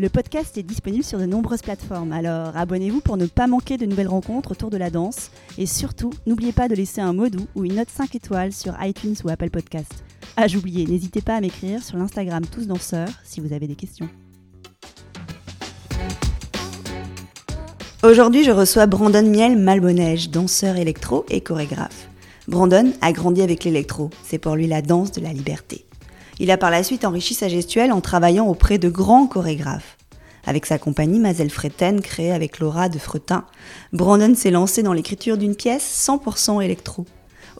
Le podcast est disponible sur de nombreuses plateformes, alors abonnez-vous pour ne pas manquer de nouvelles rencontres autour de la danse. Et surtout, n'oubliez pas de laisser un mot doux ou une note 5 étoiles sur iTunes ou Apple Podcast. Ah, j'oubliais, n'hésitez pas à m'écrire sur l'Instagram Tous Danseurs si vous avez des questions. Aujourd'hui, je reçois Brandon Miel Malbonège, danseur électro et chorégraphe. Brandon a grandi avec l'électro, c'est pour lui la danse de la liberté. Il a par la suite enrichi sa gestuelle en travaillant auprès de grands chorégraphes. Avec sa compagnie Mazel Freten, créée avec Laura de Fretin, Brandon s'est lancé dans l'écriture d'une pièce 100% électro.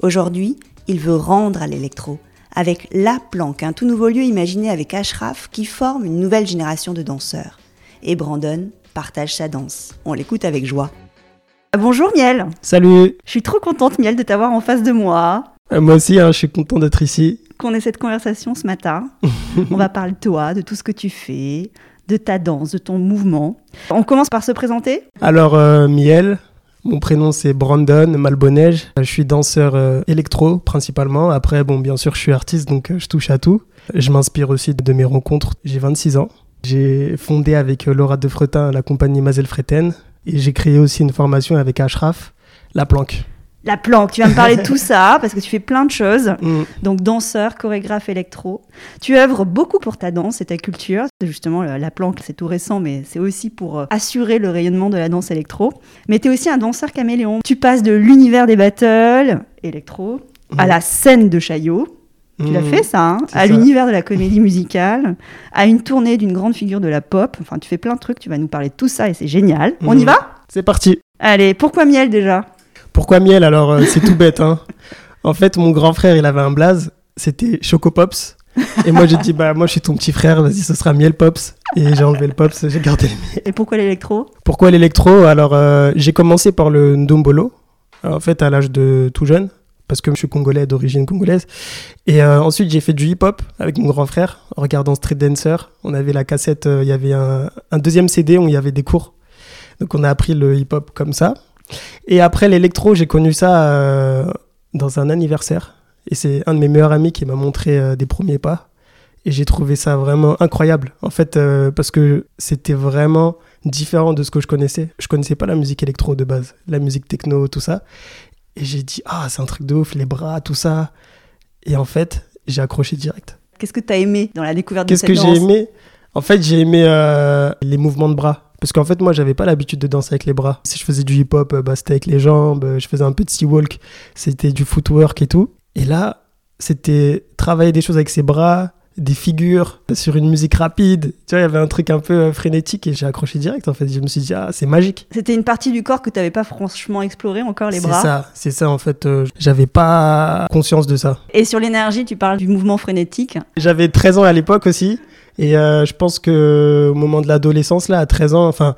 Aujourd'hui, il veut rendre à l'électro, avec La Planque, un tout nouveau lieu imaginé avec Ashraf qui forme une nouvelle génération de danseurs. Et Brandon partage sa danse. On l'écoute avec joie. Bonjour Miel Salut Je suis trop contente Miel de t'avoir en face de moi. Euh, moi aussi, hein, je suis content d'être ici. Qu'on ait cette conversation ce matin. On va parler de toi, de tout ce que tu fais, de ta danse, de ton mouvement. On commence par se présenter Alors, euh, Miel, mon prénom c'est Brandon Malbonège. Je suis danseur euh, électro principalement. Après, bon, bien sûr, je suis artiste, donc euh, je touche à tout. Je m'inspire aussi de mes rencontres. J'ai 26 ans. J'ai fondé avec Laura de Fretin la compagnie Mazel Freten. Et j'ai créé aussi une formation avec Ashraf, La Planque. La planque, tu vas me parler de tout ça parce que tu fais plein de choses. Mm. Donc danseur, chorégraphe, électro. Tu œuvres beaucoup pour ta danse et ta culture. Justement, le- la planque, c'est tout récent, mais c'est aussi pour euh, assurer le rayonnement de la danse électro. Mais tu es aussi un danseur caméléon. Tu passes de l'univers des battles, électro, à Mhm. la scène de Chaillot. Tu l'as Mm. fait ça, hein à l'univers de la comédie musicale, à une tournée d'une grande figure de la pop. Enfin, tu fais plein de trucs, tu vas nous parler de tout ça et c'est génial. On y va? C'est parti. Allez, pourquoi miel déjà? Pourquoi miel Alors, euh, c'est tout bête. Hein. En fait, mon grand frère, il avait un blaze. C'était Choco Pops. Et moi, j'ai dit, bah, moi, je suis ton petit frère. Vas-y, ce sera Miel Pops. Et j'ai enlevé le Pops. J'ai gardé le miel. Et pourquoi l'électro? Pourquoi l'électro? Alors, euh, j'ai commencé par le ndombolo. En fait, à l'âge de tout jeune. Parce que je suis congolais d'origine congolaise. Et euh, ensuite, j'ai fait du hip-hop avec mon grand frère en regardant Street Dancer. On avait la cassette, euh, il y avait un, un deuxième CD où il y avait des cours. Donc, on a appris le hip-hop comme ça. Et après l'électro, j'ai connu ça euh, dans un anniversaire. Et c'est un de mes meilleurs amis qui m'a montré euh, des premiers pas. Et j'ai trouvé ça vraiment incroyable. En fait, euh, parce que c'était vraiment différent de ce que je connaissais. Je connaissais pas la musique électro de base, la musique techno, tout ça. Et j'ai dit, ah, c'est un truc de ouf, les bras, tout ça. Et en fait, j'ai accroché direct. Qu'est-ce que tu as aimé dans la découverte de Qu'est-ce cette que j'ai aimé? En fait, j'ai aimé les mouvements de bras. Parce qu'en fait, moi, j'avais pas l'habitude de danser avec les bras. Si je faisais du hip-hop, euh, bah, c'était avec les jambes. euh, Je faisais un peu de sea walk. C'était du footwork et tout. Et là, c'était travailler des choses avec ses bras, des figures, sur une musique rapide. Tu vois, il y avait un truc un peu euh, frénétique et j'ai accroché direct. En fait, je me suis dit, ah, c'est magique. C'était une partie du corps que tu n'avais pas franchement exploré encore, les C'est bras. ça, c'est ça. En fait, euh, j'avais pas conscience de ça. Et sur l'énergie, tu parles du mouvement frénétique. J'avais 13 ans à l'époque aussi. Et euh, je pense que au moment de l'adolescence, là, à 13 ans, enfin,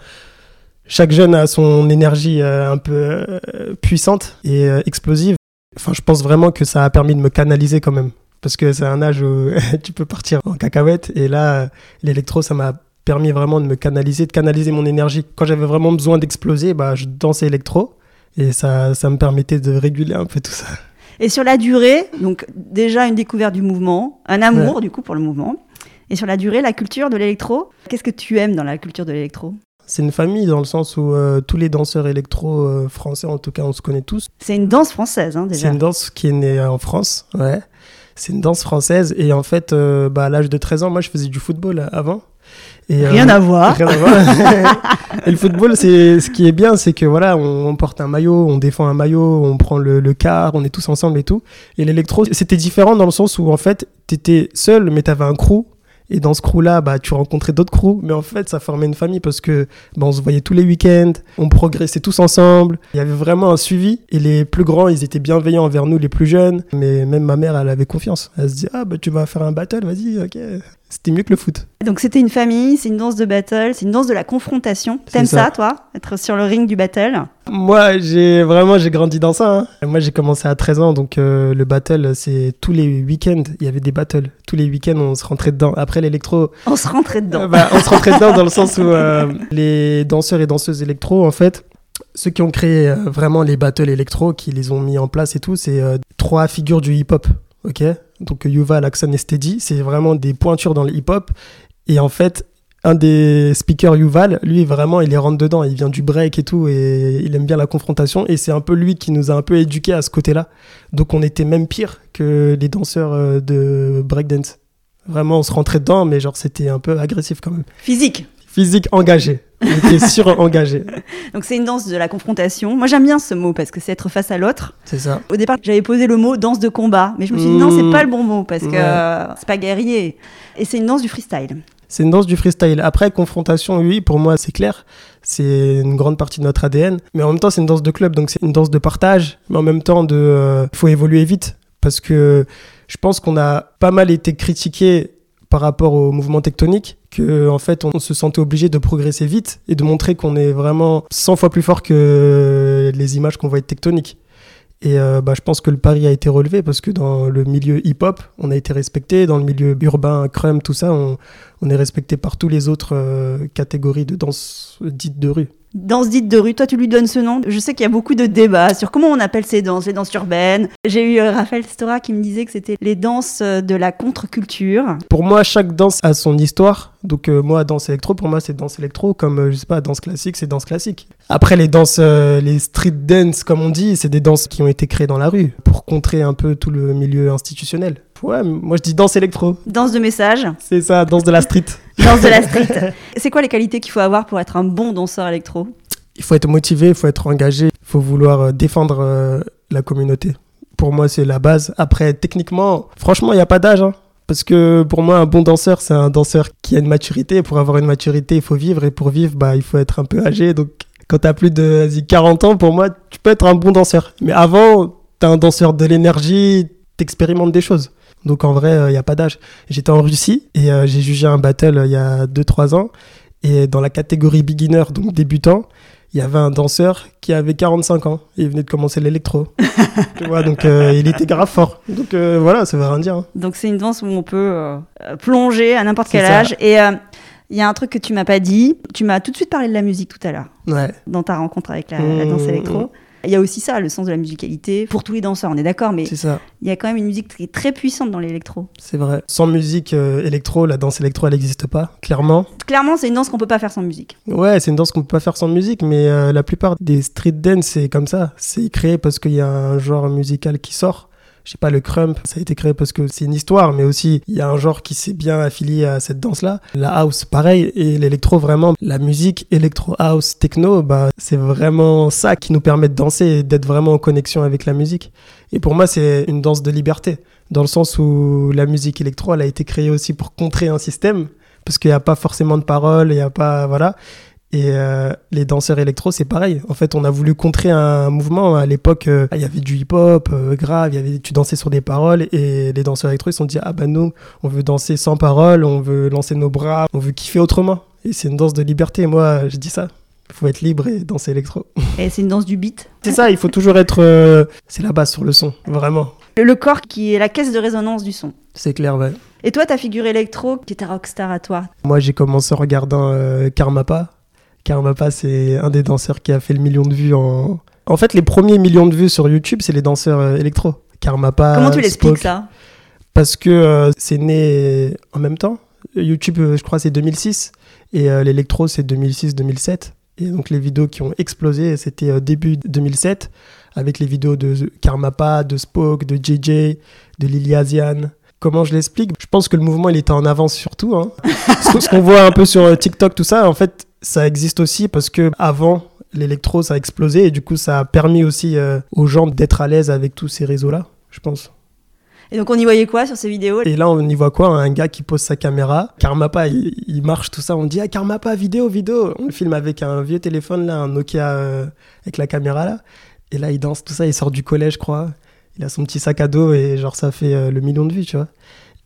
chaque jeune a son énergie euh, un peu euh, puissante et euh, explosive. Enfin, je pense vraiment que ça a permis de me canaliser quand même. Parce que c'est un âge où tu peux partir en cacahuète. Et là, euh, l'électro, ça m'a permis vraiment de me canaliser, de canaliser mon énergie. Quand j'avais vraiment besoin d'exploser, bah, je dansais électro. Et ça, ça me permettait de réguler un peu tout ça. Et sur la durée, donc déjà une découverte du mouvement, un amour du coup pour le mouvement. Et sur la durée, la culture de l'électro. Qu'est-ce que tu aimes dans la culture de l'électro? C'est une famille dans le sens où euh, tous les danseurs électro euh, français, en tout cas, on se connaît tous. C'est une danse française, hein, C'est déjà. une danse qui est née en France, ouais. C'est une danse française. Et en fait, euh, bah, à l'âge de 13 ans, moi, je faisais du football avant. Et, euh, Rien à voir. Rien à voir. et le football, c'est ce qui est bien, c'est que voilà, on, on porte un maillot, on défend un maillot, on prend le, le quart, on est tous ensemble et tout. Et l'électro, c'était différent dans le sens où en fait, t'étais seul, mais t'avais un crew Et dans ce crew-là, bah, tu rencontrais d'autres crews, mais en fait, ça formait une famille parce que bah, on se voyait tous les week-ends, on progressait tous ensemble. Il y avait vraiment un suivi. Et les plus grands, ils étaient bienveillants envers nous, les plus jeunes. Mais même ma mère, elle avait confiance. Elle se dit, ah, bah, tu vas faire un battle, vas-y, ok. C'était mieux que le foot. Donc c'était une famille, c'est une danse de battle, c'est une danse de la confrontation. T'aimes ça. ça. toi Être sur le ring du battle? Moi, j'ai vraiment j'ai grandi dans ça. hein. Moi, j'ai commencé à 13 ans, donc euh, le battle, c'est tous les week-ends, il y avait des battles. Tous les week-ends, on se rentrait dedans. Après l'électro, On se rentrait dedans. euh, bah, on se rentrait dedans dans le sens où euh, les danseurs et danseuses électro, en fait, ceux qui ont créé vraiment les battles électro, qui les ont mis en place et tout, c'est trois figures du hip-hop. Ok? Donc Yuval, Axon et Steady, c'est vraiment des pointures dans le hip-hop. Et en fait, un des speakers, Yuval, lui, vraiment, il est rentre dedans. Il vient du break et tout, et il aime bien la confrontation. Et c'est un peu lui qui nous a un peu éduqués à ce côté-là. Donc on était même pire que les danseurs euh, de breakdance. Vraiment, on se rentrait dedans, mais genre, c'était un peu agressif quand même. Physique. Physique engagé. Était sur-engagé. Donc c'est une danse de la confrontation. Moi j'aime bien ce mot parce que c'est être face à l'autre. C'est ça. Au départ, j'avais posé le mot danse de combat, mais je me suis dit non, c'est Mmh. pas le bon mot parce que Ouais. c'est pas guerrier. Et c'est une danse du freestyle. C'est une danse du freestyle. Après, confrontation, oui, pour moi, c'est clair. C'est une grande partie de notre ADN. Mais en même temps, c'est une danse de club, donc c'est une danse de partage. Mais en même temps, de, euh, faut évoluer vite. Parce que je pense qu'on a pas mal été critiqué par rapport au mouvement tectonique, en fait, on se sentait obligé de progresser vite et de montrer qu'on est vraiment 100 fois plus fort que les images qu'on voit être tectoniques. Et euh, bah, je pense que le pari a été relevé parce que dans le milieu hip-hop, on a été respecté. Dans le milieu urbain, crème, tout ça, on, est respecté par tous les autres euh, catégories de danse dites de rue. Danse dite de rue, toi tu lui donnes ce nom. Je sais qu'il y a beaucoup de débats sur comment on appelle ces danses, les danses urbaines. J'ai eu euh, Raphaël Stora qui me disait que c'était les danses euh, de la contre-culture. Pour moi, chaque danse a son histoire. Donc euh, moi, danse électro, pour moi, c'est danse électro. Comme, euh, je sais pas, danse classique, c'est danse classique. Après, les danses, les street dance, comme on dit, c'est des danses qui ont été créées dans la rue pour contrer un peu tout le milieu institutionnel. Ouais, moi je dis danse électro. Danse de message, C'est ça, danse de la street. danse de la street. C'est quoi les qualités qu'il faut avoir pour être un bon danseur électro? Il faut être motivé, il faut être engagé, il faut vouloir euh, défendre euh, la communauté. Pour moi, c'est la base. Après, techniquement, franchement, il n'y a pas d'âge. hein. Parce que pour moi, un bon danseur, c'est un danseur qui a une maturité. Pour avoir une maturité, il faut vivre. Et pour vivre, bah, il faut être un peu âgé. Donc, quand tu as plus de vas-y, 40 ans, pour moi, tu peux être un bon danseur. Mais avant, tu es un danseur de l'énergie, tu expérimentes des choses. Donc, en vrai, il n'y a pas d'âge. J'étais en Russie et euh, j'ai jugé un battle euh, il y a 2-3 ans. Et dans la catégorie beginner, donc débutant, il y avait un danseur qui avait 45 ans. Il venait de commencer l'électro. tu vois, donc euh, il était grave fort. Donc euh, voilà, ça veut rien dire. hein. Donc c'est une danse où on peut euh, euh, plonger à n'importe quel ça. âge. Et euh, il y a un truc que tu m'as pas dit. Tu m'as tout de suite parlé de la musique tout à l'heure, Ouais. dans ta rencontre avec la, la danse Mmh. Il y a aussi ça, le sens de la musicalité. Pour tous les danseurs, on est d'accord, mais C'est ça, il y a quand même une musique qui est très puissante dans l'électro. c'est vrai. Sans musique euh, électro, la danse électro, elle n'existe pas, clairement. Clairement, c'est une danse qu'on peut pas faire sans musique. Ouais, c'est une danse qu'on peut pas faire sans musique, mais euh, la plupart des street dance, c'est comme ça. C'est créé parce qu'il y a un genre musical qui sort. Je sais pas, le crump, ça a été créé parce que c'est une histoire, mais aussi il y a un genre qui s'est bien affilié à cette danse-là. La house, pareil, et l'électro, vraiment, la musique électro house techno, bah, c'est vraiment ça qui nous permet de danser et d'être vraiment en connexion avec la musique. Et pour moi, c'est une danse de liberté, dans le sens où la musique électro, elle a été créée aussi pour contrer un système, parce qu'il n'y a pas forcément de paroles, il n'y a pas, voilà. Et euh, les danseurs électro, c'est pareil. En fait, on a voulu contrer un mouvement. À l'époque, euh, il y avait du hip-hop euh, grave, il y avait, tu dansais sur des paroles. Et les danseurs électro, ils se sont dit, ah bah nous, on veut danser sans paroles, on veut lancer nos bras, on veut kiffer autrement. Et c'est une danse de liberté. Moi, je dis ça. Il faut être libre et danser électro. Et c'est une danse du beat. c'est ça, il faut toujours être... euh, c'est la base sur le son, vraiment. Le, corps qui est la caisse de résonance du son. C'est clair, ouais. Et toi, ta figure électro, qui est ta rockstar à toi? Moi, j'ai commencé en regardant Karmapa. Karmapa, c'est un des danseurs qui a fait le million de vues en. En fait, les premiers millions de vues sur YouTube, c'est les danseurs euh, électro. Karmapa. Comment tu l'expliques ça? Parce que euh, c'est né en même temps. YouTube, euh, je crois, c'est 2006. Et euh, l'électro, c'est 2006-2007. Et donc, les vidéos qui ont explosé, c'était euh, début 2007. Avec les vidéos de Karmapa, de Spoke, de JJ, de Lily Asian. Comment je l'explique? Je pense que le mouvement, il était en avance surtout. Hein. ce qu'on voit un peu sur TikTok, tout ça, en fait, ça existe aussi parce que avant l'électro, ça a explosé et du coup, ça a permis aussi euh, aux gens d'être à l'aise avec tous ces réseaux-là, je pense. Et donc on y voyait quoi sur ces vidéos? Et là, on y voit quoi? Un gars qui pose sa caméra. Karmapa, il, il marche, tout ça. On dit, ah, Karmapa, vidéo, vidéo. On le filme avec un vieux téléphone, là, un Nokia euh, avec la caméra, là. Et là, il danse, tout ça. Il sort du collège, je crois. Il a son petit sac à dos et genre, ça fait euh, le million de vues, tu vois.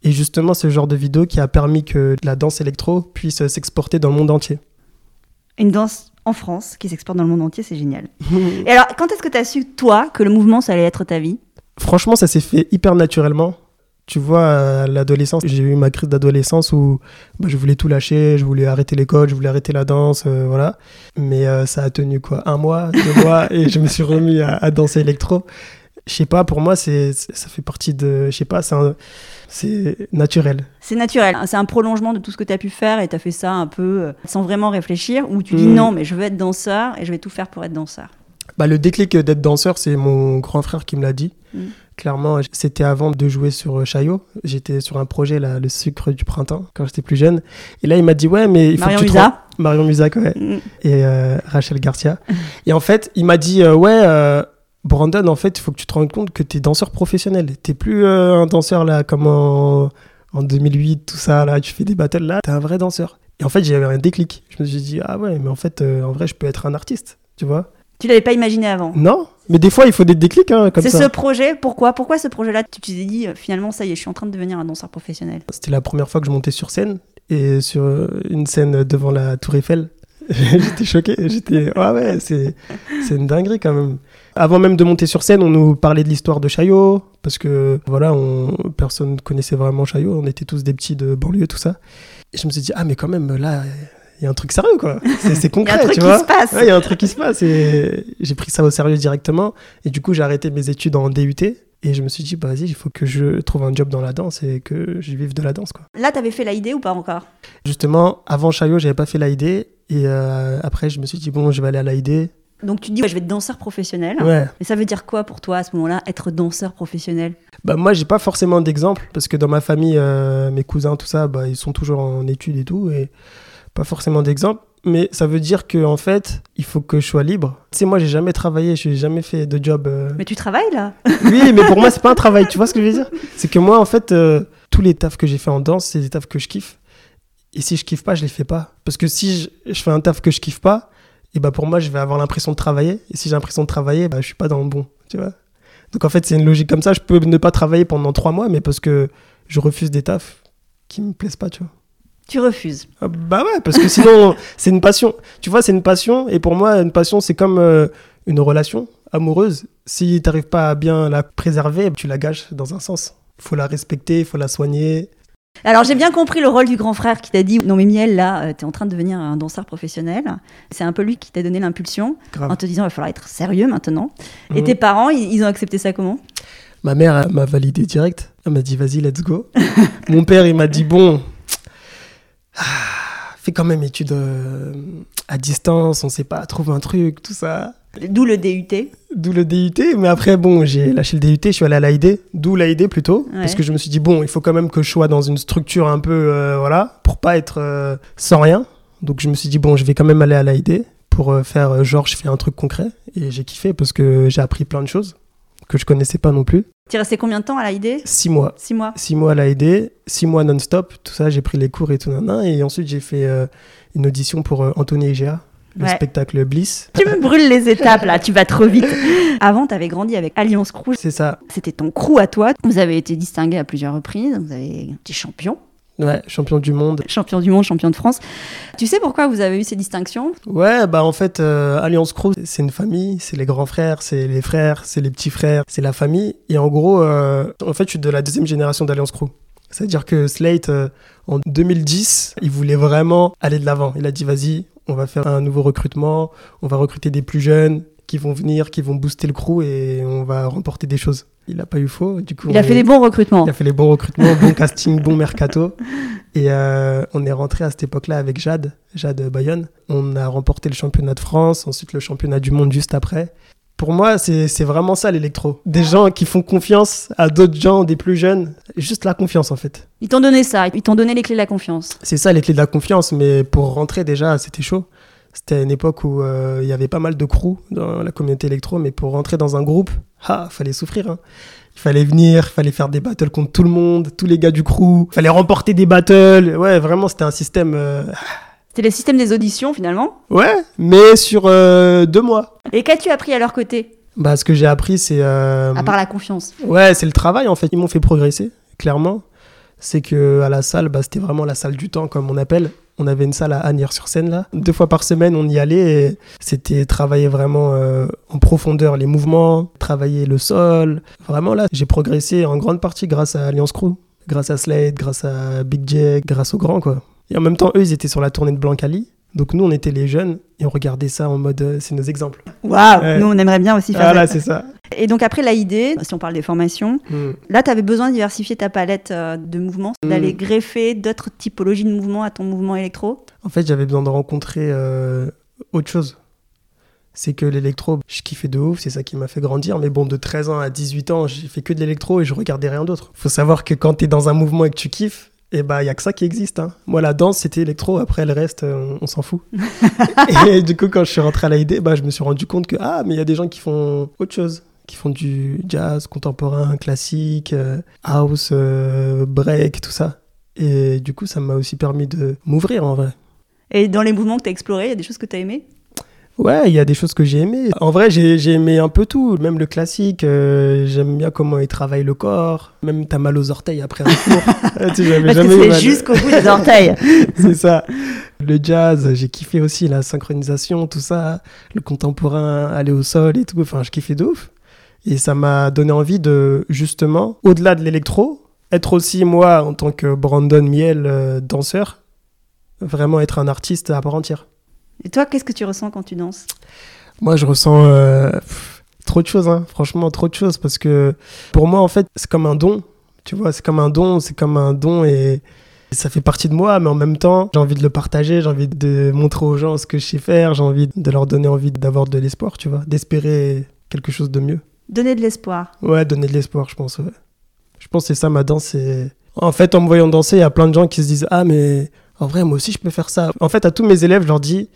Et justement, ce genre de vidéo qui a permis que la danse électro puisse s'exporter dans le monde entier. Une danse en France qui s'exporte dans le monde entier, c'est génial. et alors, quand est-ce que tu as su, toi, que le mouvement, ça allait être ta vie? Franchement, ça s'est fait hyper naturellement. Tu vois, à l'adolescence, j'ai eu ma crise d'adolescence où bah, je voulais tout lâcher, je voulais arrêter l'école, je voulais arrêter la danse, euh, voilà. Mais euh, ça a tenu quoi, un mois, deux mois, et je me suis remis à, à danser électro. Je sais pas, pour moi, c'est, ça fait partie de, je sais pas, c'est, naturel. C'est naturel, c'est un prolongement de tout ce que tu as pu faire et tu as fait ça un peu euh, sans vraiment réfléchir, où tu dis Mm. non, mais je veux être danseur et je vais tout faire pour être danseur. Bah, le déclic d'être danseur, c'est mon grand frère qui me l'a dit. Mm. Clairement, c'était avant de jouer sur euh, Chaillot. J'étais sur un projet, là, le sucre du printemps, quand j'étais plus jeune. Et là, il m'a dit, ouais, mais il faut Marion que tu Musa. Marion Musac, ouais. Mm. Et euh, Rachel Garcia. et en fait, il m'a dit, euh, ouais, euh, Brandon, en fait, il faut que tu te rendes compte que tu es danseur professionnel. T'es plus euh, un danseur, là, comme en, en 2008, tout ça, là, tu fais des battles, là. T'es un vrai danseur. Et en fait, j'avais un déclic. Je me suis dit, ah ouais, mais en fait, euh, en vrai, je peux être un artiste, tu vois. Tu l'avais pas imaginé avant. Non, mais des fois, il faut des déclics, hein, comme C'est ça. ce projet, pourquoi? Pourquoi ce projet-là? Tu t'es dit euh, finalement ça y est, je suis en train de devenir un danseur professionnel. C'était la première fois que je montais sur scène et sur une scène devant la Tour Eiffel. j'étais choqué, j'étais ouais ouais, c'est c'est une dinguerie quand même. Avant même de monter sur scène, on nous parlait de l'histoire de Chaillot parce que voilà, on personne connaissait vraiment Chaillot, on était tous des petits de banlieue tout ça. Et je me suis dit ah mais quand même là il y a un truc sérieux quoi. C'est c'est Il y a concret, un truc tu qui vois. se passe. Ouais, il y a un truc qui se passe et j'ai pris ça au sérieux directement. Et du coup, j'ai arrêté mes études en DUT et je me suis dit, bah vas-y, il faut que je trouve un job dans la danse et que je vive de la danse, quoi. Là, t'avais fait la idée ou pas encore? Justement, avant Chaillot, j'avais pas fait l'AID et euh, après, je me suis dit, bon, je vais aller à l'AID. Donc tu te dis ouais, je vais être danseur professionnel. Ouais. Mais ça veut dire quoi pour toi à ce moment-là, être danseur professionnel? Bah moi, j'ai pas forcément d'exemple parce que dans ma famille, euh, mes cousins, tout ça, bah, ils sont toujours en études et tout et pas forcément d'exemple. Mais ça veut dire que en fait, il faut que je sois libre. Tu sais, moi, j'ai jamais travaillé, j'ai jamais fait de job. euh, Mais tu travailles là? Oui, mais pour moi, c'est pas un travail. Tu vois ce que je veux dire? C'est que moi, en fait, euh, tous les tafs que j'ai fait en danse, c'est des tafs que je kiffe. Et si je kiffe pas, je les fais pas. Parce que si je, je fais un taf que je kiffe pas, et bah pour moi, je vais avoir l'impression de travailler. Et si j'ai l'impression de travailler, bah je suis pas dans le bon. Tu vois Donc en fait, c'est une logique comme ça. Je peux ne pas travailler pendant trois mois, mais parce que je refuse des tafs qui me plaisent pas, tu vois. Tu refuses. Ah, Bah ouais, parce que sinon, c'est une passion. Tu vois, c'est une passion. Et pour moi, une passion, c'est comme euh, une relation amoureuse. Si t'arrives pas à bien la préserver, tu la gâches dans un sens. Il faut la respecter, il faut la soigner. Alors j'ai bien compris le rôle du grand frère qui t'a dit non mais Miel là, euh, t'es en train de devenir un danseur professionnel. C'est un peu lui qui t'a donné l'impulsion en te disant il va falloir être sérieux maintenant. Et Mhm. tes parents, ils, ils ont accepté ça comment? Ma mère m'a validé direct. Elle m'a dit vas-y, let's go. Mon père, il m'a dit bon, ah, fais quand même études euh, à distance, on sait pas, trouve un truc, tout ça. D'où le DUT. D'où le DUT, mais après, bon, j'ai lâché le DUT, je suis allé à l'AID, d'où l'AID plutôt, Ouais. parce que je me suis dit, bon, il faut quand même que je sois dans une structure un peu, euh, voilà, pour pas être euh, sans rien. Donc je me suis dit, bon, je vais quand même aller à l'AID pour euh, faire, genre, je fais un truc concret, et j'ai kiffé parce que j'ai appris plein de choses que je connaissais pas non plus. Tu es resté combien de temps à l'AID Six mois. Six mois. Six mois à l'AID, six mois non-stop, tout ça, j'ai pris les cours et tout, nan, nan, et ensuite j'ai fait une audition pour Anthony Egea, le Ouais. spectacle Bliss. Tu me brûles les étapes là, tu vas trop vite. Avant, tu avais grandi avec Alliance Crew. C'est ça, C'était ton crew à toi. Vous avez été distingué à plusieurs reprises. Vous avez été champion. ouais, champion du monde. Champion du monde, champion de France. Tu sais pourquoi vous avez eu ces distinctions? Ouais, bah en fait, euh, Alliance Crew, c'est une famille, c'est les grands frères, c'est les frères, c'est les petits frères, c'est la famille. Et en gros, euh, en fait, je suis de la deuxième génération d'Alliance Crew. C'est-à-dire que Slate, euh, en 2010, il voulait vraiment aller de l'avant. Il a dit, vas-y, on va faire un nouveau recrutement, on va recruter des plus jeunes qui vont venir, qui vont booster le crew et on va remporter des choses. Il n'a pas eu faux. Du coup, Il a fait est- des bons recrutements. il a fait les bons recrutements, bon casting, bon mercato. Et euh, on est rentré à cette époque-là avec Jade, Jade Bayonne. On a remporté le championnat de France, ensuite le championnat du monde juste après. Pour moi, c'est vraiment ça l'électro. Des gens qui font confiance à d'autres gens, des plus jeunes. Juste la confiance en fait. Ils t'ont donné ça, ils t'ont donné les clés de la confiance. C'est ça les clés de la confiance, mais pour rentrer déjà, c'était chaud. C'était une époque où euh, il y avait pas mal de crews dans la communauté électro, mais pour rentrer dans un groupe, ah, fallait souffrir. hein. Il fallait venir, il fallait faire des battles contre tout le monde, tous les gars du crew. Il fallait remporter des battles. Ouais, vraiment, c'était un système. euh, C'était le système des auditions finalement. Ouais, mais sur euh, deux mois. Et qu'as-tu appris à leur côté? Bah, ce que j'ai appris, c'est. euh, À part la confiance. Ouais, c'est le travail en fait. Ils m'ont fait progresser, clairement. C'est que à la salle, bah, c'était vraiment la salle du temps, comme on appelle. On avait une salle à Agnières-sur-Seine là. Deux fois par semaine, on y allait. Et c'était travailler vraiment euh, en profondeur les mouvements, travailler le sol. Vraiment là, j'ai progressé en grande partie grâce à Alliance Crew, grâce à Slade, grâce à Big J, grâce aux grands quoi. Et en même temps, eux, ils étaient sur la tournée de Blancali. Donc nous, on était les jeunes et on regardait ça en mode, euh, c'est nos exemples. Waouh Ouais. Nous, on aimerait bien aussi faire Voilà, ça. c'est ça. Et donc après l'AID, si on parle des formations, Hmm. là, tu avais besoin de diversifier ta palette euh, de mouvements, Mm. d'aller greffer d'autres typologies de mouvements à ton mouvement électro? En fait, j'avais besoin de rencontrer euh, autre chose. C'est que l'électro, je kiffais de ouf, c'est ça qui m'a fait grandir. Mais bon, de 13 ans à 18 ans, j'ai fait que de l'électro et je regardais rien d'autre. Faut savoir que quand t'es dans un mouvement et que tu kiffes, et bah, il y a que ça qui existe. hein. Moi, la danse, c'était électro. Après, le reste, euh, on, on s'en fout. et du coup, quand je suis rentré à l'AID, bah, je me suis rendu compte que, ah, mais il y a des gens qui font autre chose. Qui font du jazz contemporain, classique, euh, house, euh, break, tout ça. Et du coup, ça m'a aussi permis de m'ouvrir en vrai. Et dans les mouvements que tu as explorés, il y a des choses que tu as aimées? Ouais, il y a des choses que j'ai aimées. En vrai, j'ai j'ai aimé un peu tout, même le classique. euh, J'aime bien comment il travaille le corps. Même t'as mal aux orteils après un cours. tu Parce que jamais c'est jusqu'au bout des orteils. C'est ça. Le jazz, j'ai kiffé aussi la synchronisation, tout ça. Le contemporain, aller au sol et tout. Enfin, je kiffais de ouf. Et ça m'a donné envie de, justement, au-delà de l'électro, être aussi, moi, en tant que Brandon Miel, euh, danseur, vraiment être un artiste à part entière. Et toi, qu'est-ce que tu ressens quand tu danses? Moi, je ressens euh, pff, trop de choses, hein. franchement, trop de choses, parce que pour moi, en fait, c'est comme un don. Tu vois, c'est comme un don, c'est comme un don et ça fait partie de moi, mais en même temps, j'ai envie de le partager, j'ai envie de montrer aux gens ce que je sais faire, j'ai envie de leur donner envie d'avoir de l'espoir, tu vois, d'espérer quelque chose de mieux. Donner de l'espoir. Ouais, donner de l'espoir, je pense, ouais. Je pense que c'est ça ma danse. c'est- En fait, en me voyant danser, il y a plein de gens qui se disent Ah, mais en vrai, moi aussi, je peux faire ça. En fait, à tous mes élèves, je leur dis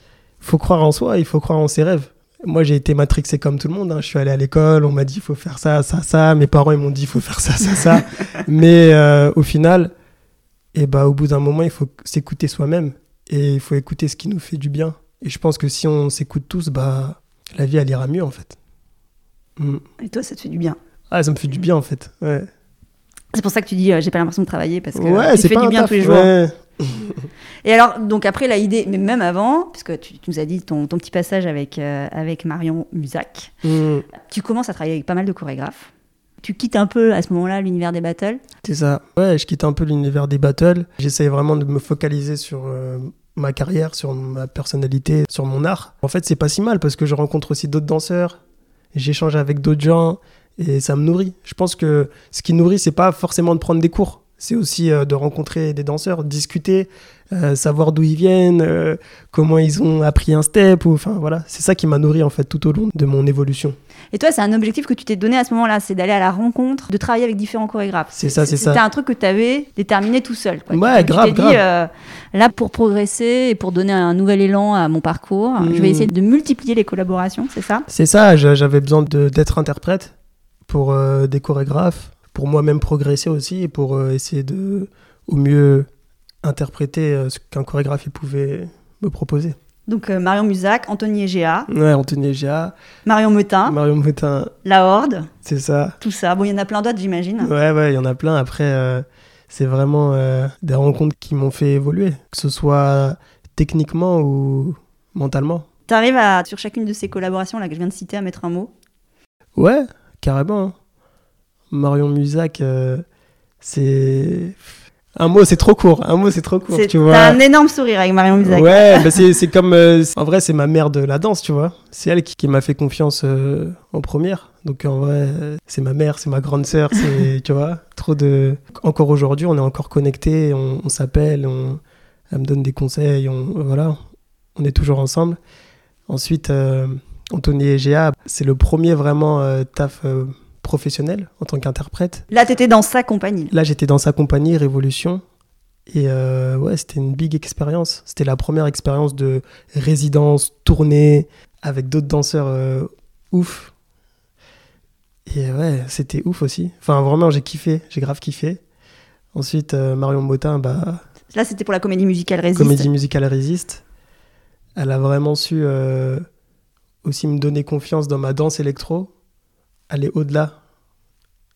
faut croire en soi, il faut croire en ses rêves. Moi, j'ai été matrixé comme tout le monde. hein. Je suis allé à l'école, on m'a dit il faut faire ça, ça, ça. Mes parents, ils m'ont dit il faut faire ça, ça, ça. mais euh, au final, eh ben, au bout d'un moment, il faut s'écouter soi-même et il faut écouter ce qui nous fait du bien. Et je pense que si on s'écoute tous, bah, la vie, elle ira mieux, en fait. Mm. Et toi, ça te fait du bien? Ah, ça me fait du bien, en fait. Ouais. C'est pour ça que tu dis, euh, j'ai pas l'impression de travailler parce que ouais, tu fais pas du bien taf, tous les jours. ouais. Et alors, donc après la idée, mais même avant, puisque tu, tu nous as dit ton, ton petit passage avec, euh, avec Marion Musac, Mm, tu commences à travailler avec pas mal de chorégraphes. Tu quittes un peu à ce moment-là l'univers des battles? c'est ça. Ouais, je quitte un peu l'univers des battles. J'essaye vraiment de me focaliser sur euh, ma carrière, sur ma personnalité, sur mon art. En fait, c'est pas si mal parce que je rencontre aussi d'autres danseurs, j'échange avec d'autres gens et ça me nourrit. Je pense que ce qui nourrit, c'est pas forcément de prendre des cours. C'est aussi euh, de rencontrer des danseurs, discuter, euh, savoir d'où ils viennent, euh, comment ils ont appris un step. Ou, enfin, voilà. C'est ça qui m'a nourri en fait tout au long de mon évolution. Et toi, c'est un objectif que tu t'es donné à ce moment-là, c'est d'aller à la rencontre, de travailler avec différents chorégraphes. C'est ça, c'est ça. C'était un truc que tu avais déterminé tout seul. Quoi. Ouais, Tu- grave, dit, grave. euh, là, pour progresser et pour donner un nouvel élan à mon parcours, je vais Mm. essayer de multiplier les collaborations, c'est ça? C'est ça, j'avais besoin d'être interprète pour des chorégraphes, pour moi-même progresser aussi et pour euh, essayer de au mieux interpréter euh, ce qu'un chorégraphe il pouvait me proposer. Donc euh, Marion Musac, Anthony Egea, Ouais, Anthony Egea, Marion Metin, Mario Moutin, La Horde, c'est ça. tout ça. Bon, il y en a plein d'autres, j'imagine. Ouais, ouais, il y en a plein. Après, euh, c'est vraiment euh, des rencontres qui m'ont fait évoluer, que ce soit techniquement ou mentalement. Tu arrives à, sur chacune de ces collaborations là que je viens de citer, à mettre un mot? Ouais, carrément. Marion Musac, euh, c'est. Un mot, c'est trop court. Un mot, c'est trop court, tu vois. T'as un énorme sourire avec Marion Musac. Ouais, bah c'est comme. euh, en vrai, c'est ma mère de la danse, tu vois. C'est elle qui, qui m'a fait confiance euh, en première. Donc en vrai, c'est ma mère, c'est ma grande sœur, c'est. tu vois, trop de. Encore aujourd'hui, on est encore connectés, on, on s'appelle, on... elle me donne des conseils, on... voilà. On est toujours ensemble. Ensuite, euh, Anthony Egea, c'est le premier vraiment taf professionnel en tant qu'interprète. Là, t'étais dans sa compagnie. Là, j'étais dans sa compagnie, Révolution. Et euh, ouais, c'était une big expérience. C'était la première expérience de résidence, tournée, avec d'autres danseurs euh, ouf. Et ouais, c'était ouf aussi. Enfin, vraiment, j'ai kiffé, j'ai grave kiffé. Ensuite, euh, Marion Motin, bah, Là, c'était pour la comédie musicale Résiste. comédie musicale résiste. Elle a vraiment su euh, aussi me donner confiance dans ma danse électro, aller au-delà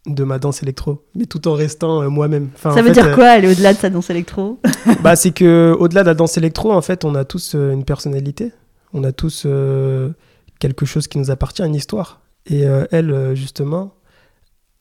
de ma danse électro, mais tout en restant euh, moi-même. Enfin, Ça en veut fait, dire euh, quoi, aller au-delà de sa danse électro? Bah, c'est que au-delà de la danse électro, en fait, on a tous euh, une personnalité. On a tous euh, quelque chose qui nous appartient, une histoire. Et elle, justement,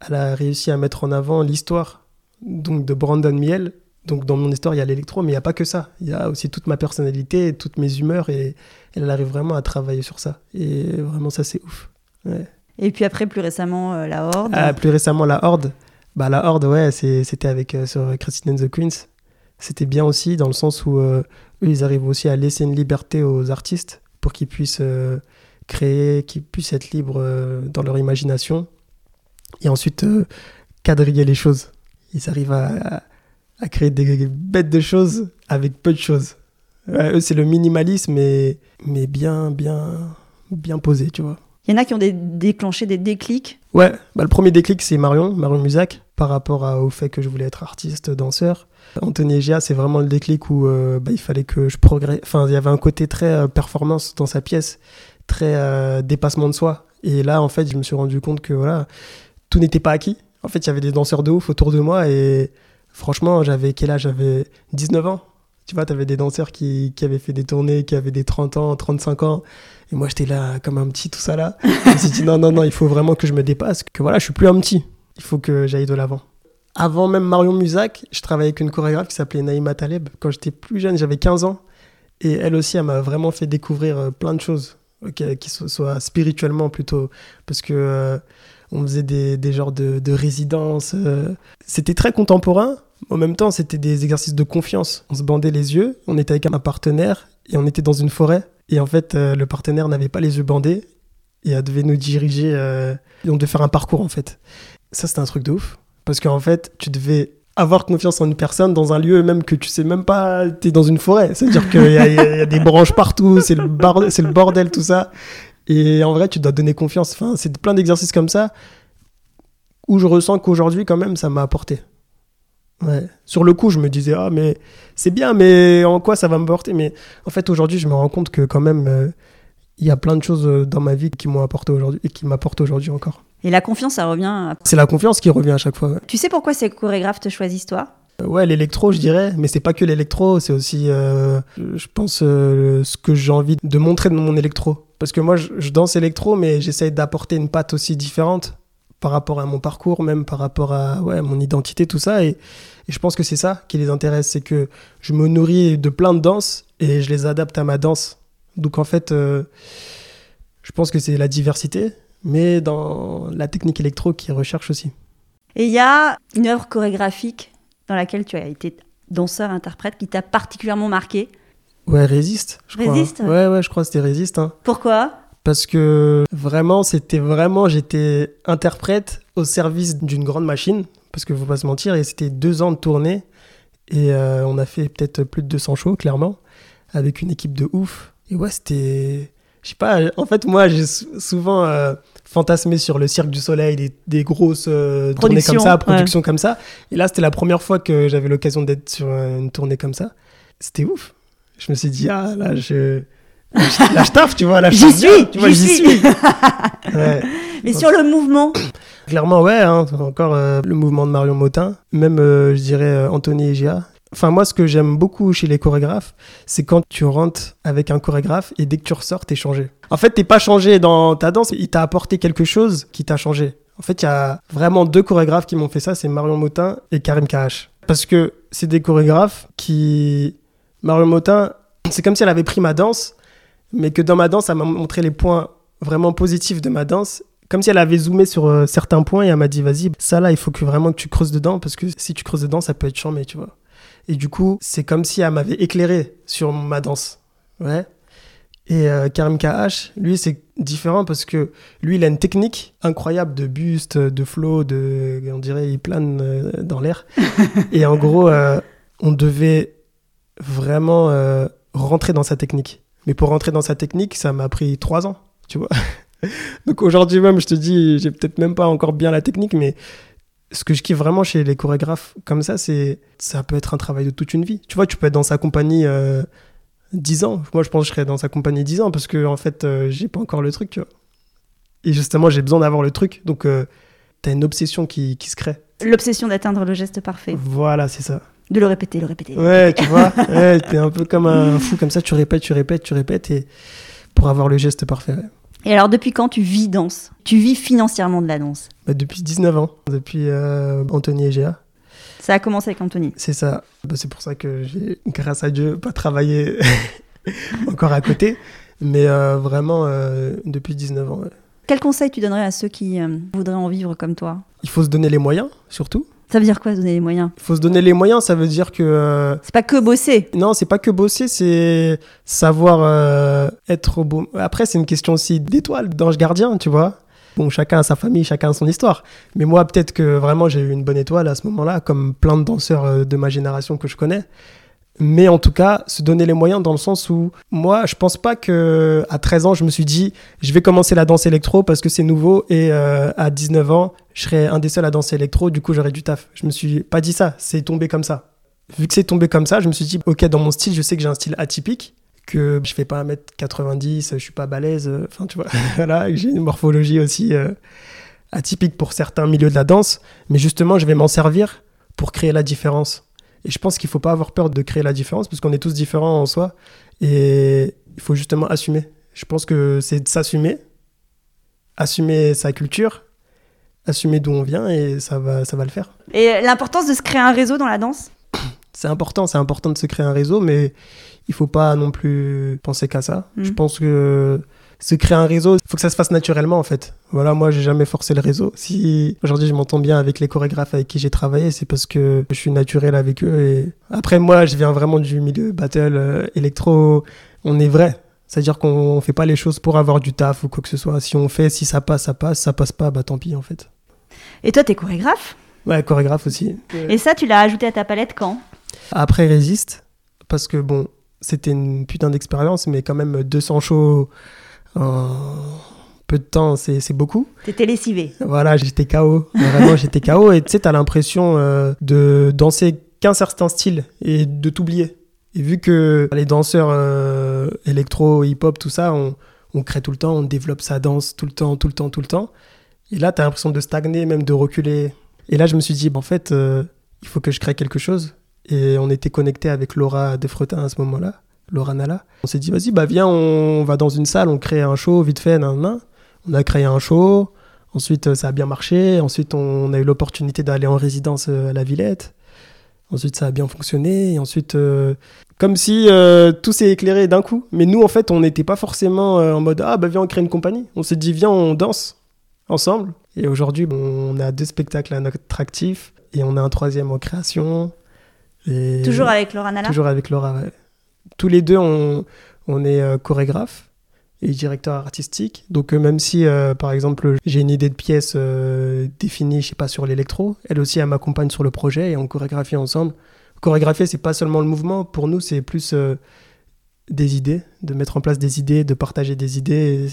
elle a réussi à mettre en avant l'histoire donc de Brandon Miel. Donc dans mon histoire, il y a l'électro, mais il n'y a pas que ça. Il y a aussi toute ma personnalité, toutes mes humeurs, et elle arrive vraiment à travailler sur ça. Et vraiment, ça, c'est ouf. Ouais. Et puis après, plus récemment, euh, La Horde. Ah, plus récemment, la Horde. Bah, la Horde, ouais, c'était avec euh, sur Christine and the Queens. C'était bien aussi dans le sens où euh, eux, ils arrivent aussi à laisser une liberté aux artistes pour qu'ils puissent euh, créer, qu'ils puissent être libres euh, dans leur imagination et ensuite euh, quadriller les choses. Ils arrivent à, créer des bêtes de choses avec peu de choses. Eux, c'est le minimalisme, mais, mais bien, bien, bien posé, tu vois. Il y en a qui ont déclenché des déclics. Ouais, bah, le premier déclic, c'est Marion, Marion Musac, par rapport au fait que je voulais être artiste, danseur. Anthony Egia, c'est vraiment le déclic où euh, bah, il fallait que je progresse. Enfin, il y avait un côté très euh, performance dans sa pièce, très euh, dépassement de soi. Et là, en fait, je me suis rendu compte que voilà, tout n'était pas acquis. En fait, il y avait des danseurs de ouf autour de moi et franchement, j'avais quel âge? J'avais 19 ans. Tu vois, tu avais des danseurs qui, qui avaient fait des tournées, qui avaient des 30 ans, 35 ans. Et moi, j'étais là comme un petit, tout ça là. Je me suis dit, non, non, non, il faut vraiment que je me dépasse. Que voilà, je suis plus un petit. Il faut que j'aille de l'avant. Avant même Marion Musac, je travaillais avec une chorégraphe qui s'appelait Naïma Taleb. Quand j'étais plus jeune, j'avais 15 ans. Et elle aussi, elle m'a vraiment fait découvrir euh, plein de choses, qui so- soient spirituellement plutôt. Parce que euh, on faisait des, genres de, de résidences. euh. C'était très contemporain. En même temps, c'était des exercices de confiance. On se bandait les yeux, on était avec un partenaire et on était dans une forêt. Et en fait, euh, le partenaire n'avait pas les yeux bandés et elle devait nous diriger. euh, et on devait faire un parcours en fait. Ça, c'était un truc de ouf. Parce qu'en fait, tu devais avoir confiance en une personne dans un lieu même que tu sais même pas, t'es dans une forêt. C'est-à-dire qu'il y, y a des branches partout, c'est le, le bordel, tout ça. Et en vrai, tu dois donner confiance. Enfin, c'est plein d'exercices comme ça où je ressens qu'aujourd'hui, quand même, ça m'a apporté. Ouais. Sur le coup, je me disais, ah, mais c'est bien, mais en quoi ça va me porter? Mais en fait, aujourd'hui, je me rends compte que quand même, euh, il y a plein de choses euh, dans ma vie qui m'ont apporté aujourd'hui et qui m'apportent aujourd'hui encore. Et la confiance, ça revient. à- C'est la confiance qui revient à chaque fois. ouais. Tu sais pourquoi ces chorégraphes te choisissent toi? Euh, Ouais, l'électro, je dirais, mais c'est pas que l'électro, c'est aussi, euh, je pense, ce que j'ai envie de montrer de mon électro. Parce que moi, je, je danse électro, mais j'essaye d'apporter une patte aussi différente par rapport à mon parcours, même par rapport à ouais, mon identité, tout ça. Et, et je pense que c'est ça qui les intéresse, c'est que je me nourris de plein de danses et je les adapte à ma danse. Donc en fait, euh, je pense que c'est la diversité, mais dans la technique électro qui recherche aussi. Et il y a une œuvre chorégraphique dans laquelle tu as été danseur-interprète qui t'a particulièrement marqué? Ouais, Résiste, je. Résiste? Ouais, ouais, je crois que c'était Résiste. hein. Pourquoi? Parce que vraiment, c'était vraiment, j'étais interprète au service d'une grande machine. Parce que faut pas se mentir, et c'était deux ans de tournée. Et euh, on a fait peut-être plus de 200 shows, clairement, avec une équipe de ouf. Et ouais, c'était. Je sais pas, en fait, moi, j'ai sou- souvent euh, fantasmé sur le Cirque du Soleil, des, des grosses euh, tournées Production, comme ça, ouais. productions comme ça. Et là, c'était la première fois que j'avais l'occasion d'être sur une tournée comme ça. C'était ouf. Je me suis dit, ah, là, je. Là, je taffe, tu vois, je J'y suis, tu vois, j'y suis. Ouais. Mais sur le mouvement, Clairement, ouais, hein, encore euh, le mouvement de Marion Motin, même, euh, je dirais, euh, Anthony Egia. Enfin, moi, ce que j'aime beaucoup chez les chorégraphes, c'est quand tu rentres avec un chorégraphe et dès que tu ressors, t'es changé. En fait, t'es pas changé dans ta danse, il t'a apporté quelque chose qui t'a changé. En fait, il y a vraiment deux chorégraphes qui m'ont fait ça, c'est Marion Motin et Karim Kahash. Parce que c'est des chorégraphes qui... Marion Motin, c'est comme si elle avait pris ma danse, mais que dans ma danse, elle m'a montré les points vraiment positifs de ma danse. Comme si elle avait zoomé sur euh, certains points et elle m'a dit vas-y ça là il faut que vraiment que tu creuses dedans parce que si tu creuses dedans ça peut être chambé tu vois. Et du coup c'est comme si elle m'avait éclairé sur ma danse ouais. Et euh, Karim KH lui c'est différent parce que lui il a une technique incroyable de buste de flow de on dirait il plane euh, dans l'air. Et en gros euh, on devait vraiment rentrer dans sa technique mais pour rentrer dans sa technique ça m'a pris trois ans tu vois Donc aujourd'hui même, je te dis, j'ai peut-être même pas encore bien la technique, mais ce que je kiffe vraiment chez les chorégraphes comme ça, c'est ça peut être un travail de toute une vie. Tu vois, tu peux être dans sa compagnie euh, 10 ans. Moi, je pense que je serais dans sa compagnie 10 ans parce que en fait, euh, j'ai pas encore le truc, tu vois. Et justement, j'ai besoin d'avoir le truc. Donc, euh, t'as une obsession qui, qui se crée. L'obsession d'atteindre le geste parfait. Voilà, c'est ça. De le répéter, le répéter. le Ouais, tu vois, ouais, t'es un peu comme un fou comme ça, tu répètes, tu répètes, tu répètes, et pour avoir le geste parfait. ouais. Et alors, depuis quand tu vis danse? Tu vis financièrement de la danse? Bah, depuis 19 ans, depuis euh, Anthony Egea. Ça a commencé avec Anthony. C'est ça. Bah, c'est pour ça que j'ai, grâce à Dieu, pas travaillé encore à côté. Mais euh, vraiment, euh, depuis 19 ans. ouais. Quel conseil tu donnerais à ceux qui euh, voudraient en vivre comme toi? Il faut se donner les moyens, surtout. Ça veut dire quoi, se donner les moyens? Il faut se donner les moyens, ça veut dire que. euh, C'est pas que bosser. non, c'est pas que bosser, c'est savoir euh, être au bon. Après, c'est une question aussi d'étoile, d'ange gardien, tu vois. Bon, chacun a sa famille, chacun a son histoire. Mais moi, peut-être que vraiment, j'ai eu une bonne étoile à ce moment-là, comme plein de danseurs euh, de ma génération que je connais. Mais en tout cas, se donner les moyens dans le sens où moi, je pense pas que à 13 ans, je me suis dit, je vais commencer la danse électro parce que c'est nouveau et euh, à 19 ans, je serais un des seuls à danser électro, du coup, j'aurais du taf. Je me suis pas dit ça, c'est tombé comme ça. Vu que c'est tombé comme ça, je me suis dit, ok, dans mon style, je sais que j'ai un style atypique, que je fais pas 1m90, je suis pas balèze, euh, enfin, tu vois, voilà, j'ai une morphologie aussi euh, atypique pour certains milieux de la danse, mais justement, je vais m'en servir pour créer la différence. Et je pense qu'il faut pas avoir peur de créer la différence parce qu'on est tous différents en soi et il faut justement assumer. Je pense que c'est de s'assumer, assumer sa culture, assumer d'où on vient et ça va, ça va le faire. Et l'importance de se créer un réseau dans la danse? C'est important, c'est important de se créer un réseau, mais il faut pas non plus penser qu'à ça. Je pense que se créer un réseau, il faut que ça se fasse naturellement en fait. Voilà, moi j'ai jamais forcé le réseau. Si aujourd'hui je m'entends bien avec les chorégraphes avec qui j'ai travaillé, c'est parce que je suis naturel avec eux. Et après moi, je viens vraiment du milieu battle, euh, électro. On est vrai. C'est-à-dire qu'on fait pas les choses pour avoir du taf ou quoi que ce soit. Si on fait, si ça passe, ça passe. Ça passe pas, bah tant pis en fait. Et toi, t'es chorégraphe? Ouais, chorégraphe aussi. Et ça, tu l'as ajouté à ta palette quand? Après Résiste, parce que bon, c'était une putain d'expérience, mais quand même 200 shows en peu de temps, c'est beaucoup. T'étais lessivé. Voilà, j'étais KO. Vraiment, j'étais KO. Et tu sais, t'as l'impression euh, de danser qu'un certain style et de t'oublier. Et vu que les danseurs euh, électro, hip-hop, tout ça, on, on crée tout le temps, on développe sa danse tout le temps, tout le temps, tout le temps. Et là, t'as l'impression de stagner, même de reculer. Et là, je me suis dit, bah, en fait, euh, il faut que je crée quelque chose. Et on était connecté avec Laura Defretin à ce moment-là, Laura Nala. On s'est dit, vas-y, bah viens, on va dans une salle, on crée un show vite fait, nan, nan. On a créé un show. Ensuite, ça a bien marché. Ensuite, on a eu l'opportunité d'aller en résidence euh, à la Villette. Ensuite, ça a bien fonctionné. Et ensuite, euh, comme si euh, tout s'est éclairé d'un coup. Mais nous, en fait, on n'était pas forcément euh, en mode Ah, bah viens, on crée une compagnie. On s'est dit Viens, on danse ensemble. Et aujourd'hui, bon, on a deux spectacles à notre actif. Et on a un troisième en création. Et Toujours avec Laura Nala? Toujours avec Laura, ouais. Tous les deux, on, on est euh, chorégraphe et directeur artistique. Donc, euh, même si, euh, par exemple, j'ai une idée de pièce euh, définie, je sais pas, sur l'électro, elle aussi, elle m'accompagne sur le projet et on chorégraphie ensemble. Chorégraphier, c'est pas seulement le mouvement. Pour nous, c'est plus euh, des idées, de mettre en place des idées, de partager des idées.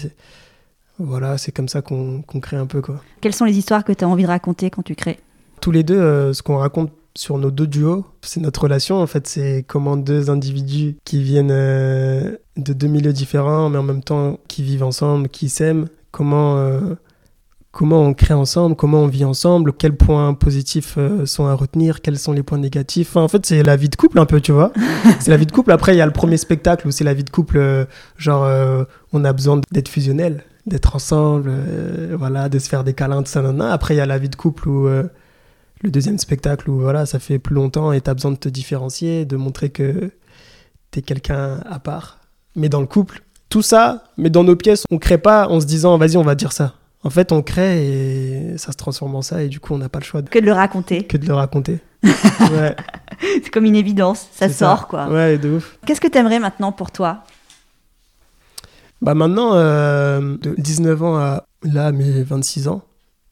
Voilà, c'est comme ça qu'on crée un peu, quoi. Quelles sont les histoires que tu as envie de raconter quand tu crées? Tous les deux, ce qu'on raconte sur nos deux duos, c'est notre relation. En fait, c'est comment deux individus qui viennent euh, de deux milieux différents, mais en même temps qui vivent ensemble, qui s'aiment, comment, euh, comment on crée ensemble, comment on vit ensemble, quels points positifs euh, sont à retenir, quels sont les points négatifs. Enfin, en fait, c'est la vie de couple un peu, tu vois. c'est la vie de couple. Après, il y a le premier spectacle où c'est la vie de couple, genre, on a besoin d'être fusionnel, d'être ensemble, voilà, de se faire des câlins, tout ça. Après, il y a la vie de couple où le deuxième spectacle où voilà, ça fait plus longtemps et tu as besoin de te différencier, de montrer que tu es quelqu'un à part. Mais dans le couple, tout ça, mais dans nos pièces, on crée pas en se disant vas-y, on va dire ça. En fait, on crée et ça se transforme en ça et du coup, on n'a pas le choix de- Que de le raconter. que de le raconter. ouais, C'est comme une évidence, ça sort quoi. Ouais, de ouf. Qu'est-ce que tu aimerais maintenant pour toi? Bah maintenant, euh, de 19 ans à là, mes 26 ans,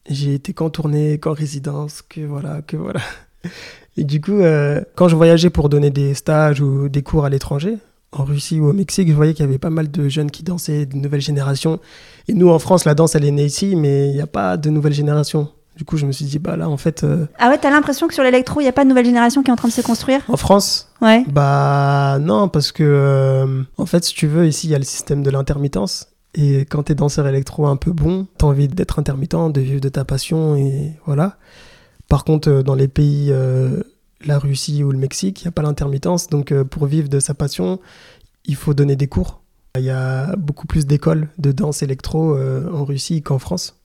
j'ai été qu'en tournée, qu'en résidence, que voilà, que voilà. Et du coup, euh, quand je voyageais pour donner des stages ou des cours à l'étranger, en Russie ou au Mexique, je voyais qu'il y avait pas mal de jeunes qui dansaient, de nouvelles générations. Et nous, en France, la danse, elle est née ici, mais il n'y a pas de nouvelle génération. Du coup, je me suis dit, bah là, en fait. euh, Ah ouais, t'as l'impression que sur l'électro, il n'y a pas de nouvelle génération qui est en train de se construire? En France, Ouais. bah non, parce que, euh, en fait, si tu veux, ici, il y a le système de l'intermittence. Et quand t'es danseur électro un peu bon, t'as envie d'être intermittent, de vivre de ta passion, et voilà. Par contre, euh, dans les pays, euh, la Russie ou le Mexique, il n'y a pas l'intermittence. Donc, euh, pour vivre de sa passion, il faut donner des cours. Il y a beaucoup plus d'écoles de danse électro euh, en Russie qu'en France.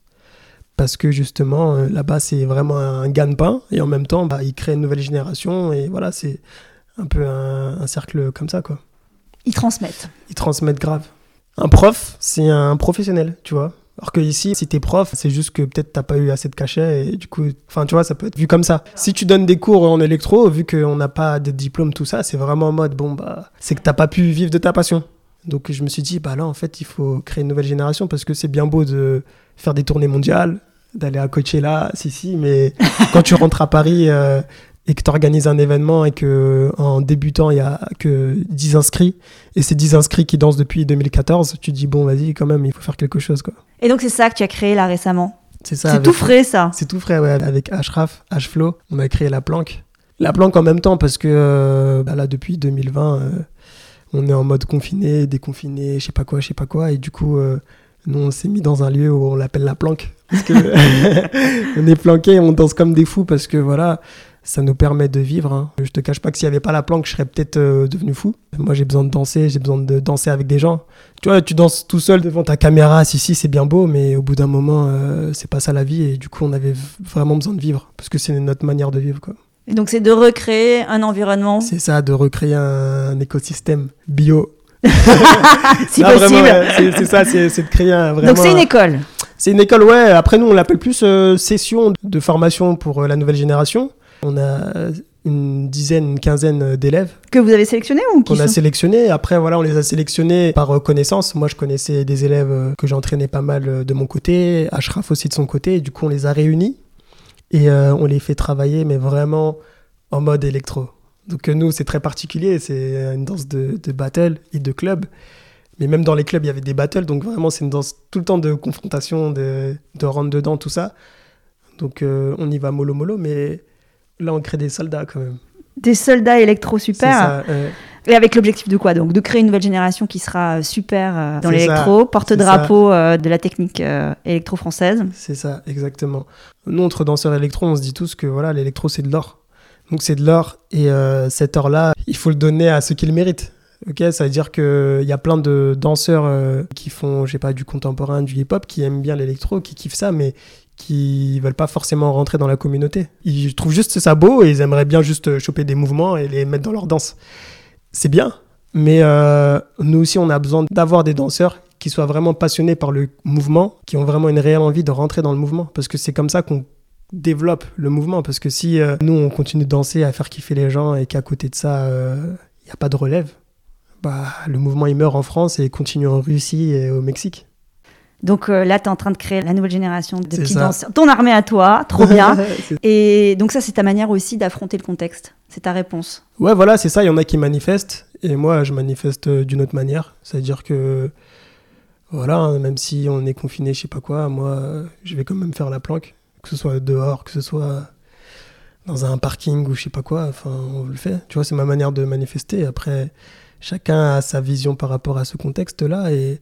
Parce que justement, là-bas, c'est vraiment un gagne-pain. Et en même temps, bah, ils créent une nouvelle génération. Et voilà, c'est un peu un, un cercle comme ça, quoi. Ils transmettent. Ils transmettent grave. Un prof, c'est un professionnel, tu vois. Alors que ici, si t'es prof, c'est juste que peut-être t'as pas eu assez de cachet et du coup, enfin, tu vois, ça peut être vu comme ça. Si tu donnes des cours en électro, vu qu'on n'a pas de diplôme, tout ça, c'est vraiment en mode, bon, bah, c'est que t'as pas pu vivre de ta passion. Donc je me suis dit, bah là, en fait, il faut créer une nouvelle génération parce que c'est bien beau de faire des tournées mondiales, d'aller à Coachella, si, si, mais quand tu rentres à Paris euh, et que tu organises un événement et que en débutant, il y a que 10 inscrits, et c'est 10 inscrits qui dansent depuis 2014, tu te dis, bon, vas-y, quand même, il faut faire quelque chose, quoi. Et donc, c'est ça que tu as créé là récemment? C'est ça. C'est tout frais, ça. C'est tout frais, ouais. Avec Ashraf, Hflow, on a créé la planque. La planque en même temps parce que euh, bah là, depuis 2020, euh, on est en mode confiné, déconfiné, je sais pas quoi, je sais pas quoi. Et du coup, euh, nous, on s'est mis dans un lieu où on l'appelle la planque. Parce que on est planqué, on danse comme des fous parce que voilà, ça nous permet de vivre. hein. Je te cache pas que s'il y avait pas la planque, je serais peut-être euh, devenu fou. Moi, j'ai besoin de danser, j'ai besoin de danser avec des gens. Tu vois, tu danses tout seul devant ta caméra, si, si, c'est bien beau, mais au bout d'un moment, euh, c'est pas ça la vie. Et du coup, on avait vraiment besoin de vivre, parce que c'est notre manière de vivre. quoi. Et donc, c'est de recréer un environnement, C'est ça, de recréer un, écosystème bio. si Non, possible. ouais, c'est ça, c'est de créer un, vraiment. donc, c'est une un- école. C'est une école, ouais. Après, nous, on l'appelle plus euh, session de formation pour euh, la nouvelle génération. On a euh, une dizaine, une quinzaine euh, d'élèves Que vous avez sélectionné ou qui qu'on a sélectionnés. Après, voilà, on les a sélectionnés par euh, connaissance. Moi, je connaissais des élèves que j'entraînais pas mal de mon côté, Ashraf aussi de son côté. Et du coup, on les a réunis et euh, on les fait travailler, mais vraiment en mode électro. Donc, nous, c'est très particulier. C'est une danse de, de battle et de club. Mais même dans les clubs, il y avait des battles. Donc, vraiment, c'est une danse tout le temps de confrontation, de, de rentre dedans, tout ça. Donc, euh, on y va mollo mollo. Mais là, on crée des soldats quand même. Des soldats électro C'est super. ça, euh, Et avec l'objectif de quoi donc De créer une nouvelle génération qui sera euh, super euh, dans l'électro, porte-drapeau euh, de la technique électro-française. C'est ça, exactement. Nous, entre danseurs électro, on se dit tous que voilà, l'électro, c'est de l'or. Donc, c'est de l'or. Et euh, cet or-là, il faut le donner à ceux qui le méritent. Ok, ça veut dire qu'il y a plein de danseurs euh, qui font, je sais pas, du contemporain, du hip-hop, qui aiment bien l'électro, qui kiffent ça, mais qui veulent pas forcément rentrer dans la communauté. Ils trouvent juste ça beau et ils aimeraient bien juste choper des mouvements et les mettre dans leur danse. C'est bien, mais euh, nous aussi, on a besoin d'avoir des danseurs qui soient vraiment passionnés par le mouvement, qui ont vraiment une réelle envie de rentrer dans le mouvement, parce que c'est comme ça qu'on développe le mouvement, parce que si euh, nous, on continue de danser, à faire kiffer les gens, et qu'à côté de ça, il n'y a pas de relève, bah, le mouvement, il meurt en France et continue en Russie et au Mexique. Donc euh, là, tu es en train de créer la nouvelle génération de petits ça. danseurs. Ton armée à toi, trop bien. Et donc ça, c'est ta manière aussi d'affronter le contexte. C'est ta réponse. Ouais, voilà, c'est ça. Il y en a qui manifestent et moi, je manifeste euh, d'une autre manière. C'est-à-dire que, voilà, hein, même si on est confiné, je sais pas quoi, moi, je vais quand même faire la planque, que ce soit dehors, que ce soit dans un parking ou je sais pas quoi. Enfin, on le fait. Tu vois, c'est ma manière de manifester. Après, chacun a sa vision par rapport à ce contexte-là et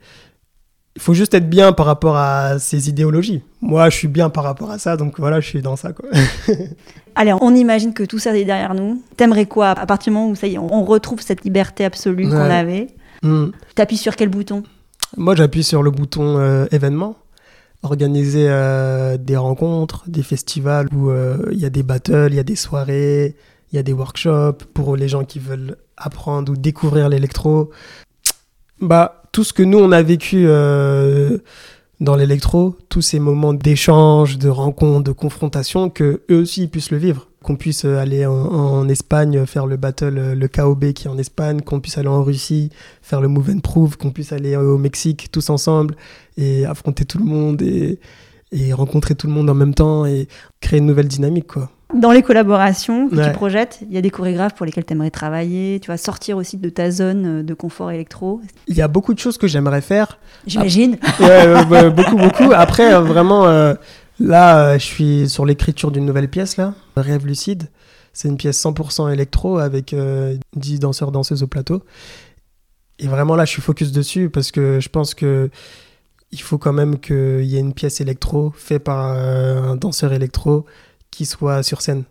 il faut juste être bien par rapport à ses idéologies. Moi, je suis bien par rapport à ça, donc voilà, je suis dans ça, quoi. Allez, on imagine que tout ça est derrière nous. T'aimerais quoi à partir du moment où ça y est, on retrouve cette liberté absolue qu'on avait? Hmm. T'appuies sur quel bouton? Moi, j'appuie sur le bouton euh, événement, organiser euh, des rencontres, des festivals où euh, il y a des battles, il y a des soirées, il y a des workshops pour les gens qui veulent apprendre ou découvrir l'électro. Bah, tout ce que nous, on a vécu euh, dans l'électro, tous ces moments d'échange, de rencontres, de confrontation, que eux aussi puissent le vivre. Qu'on puisse euh, aller en, Espagne faire le battle, euh, le KOB qui est en Espagne, qu'on puisse aller en Russie faire le Move and Prove, qu'on puisse aller au Mexique tous ensemble et affronter tout le monde et, et rencontrer tout le monde en même temps et créer une nouvelle dynamique, quoi. Dans les collaborations que Ouais. tu projettes, il y a des chorégraphes pour lesquels tu aimerais travailler. Tu vas sortir aussi de ta zone de confort électro. Il y a beaucoup de choses que j'aimerais faire. J'imagine. Ouais, euh, bah, beaucoup, beaucoup. Après, euh, vraiment, euh, là, euh, je suis sur l'écriture d'une nouvelle pièce, là, Rêve lucide. C'est une pièce 100% électro avec euh, 10 danseurs, danseuses au plateau. Et vraiment, là, je suis focus dessus parce que je pense que il faut quand même qu'il y ait une pièce électro faite par euh, un danseur électro qui soit sur scène.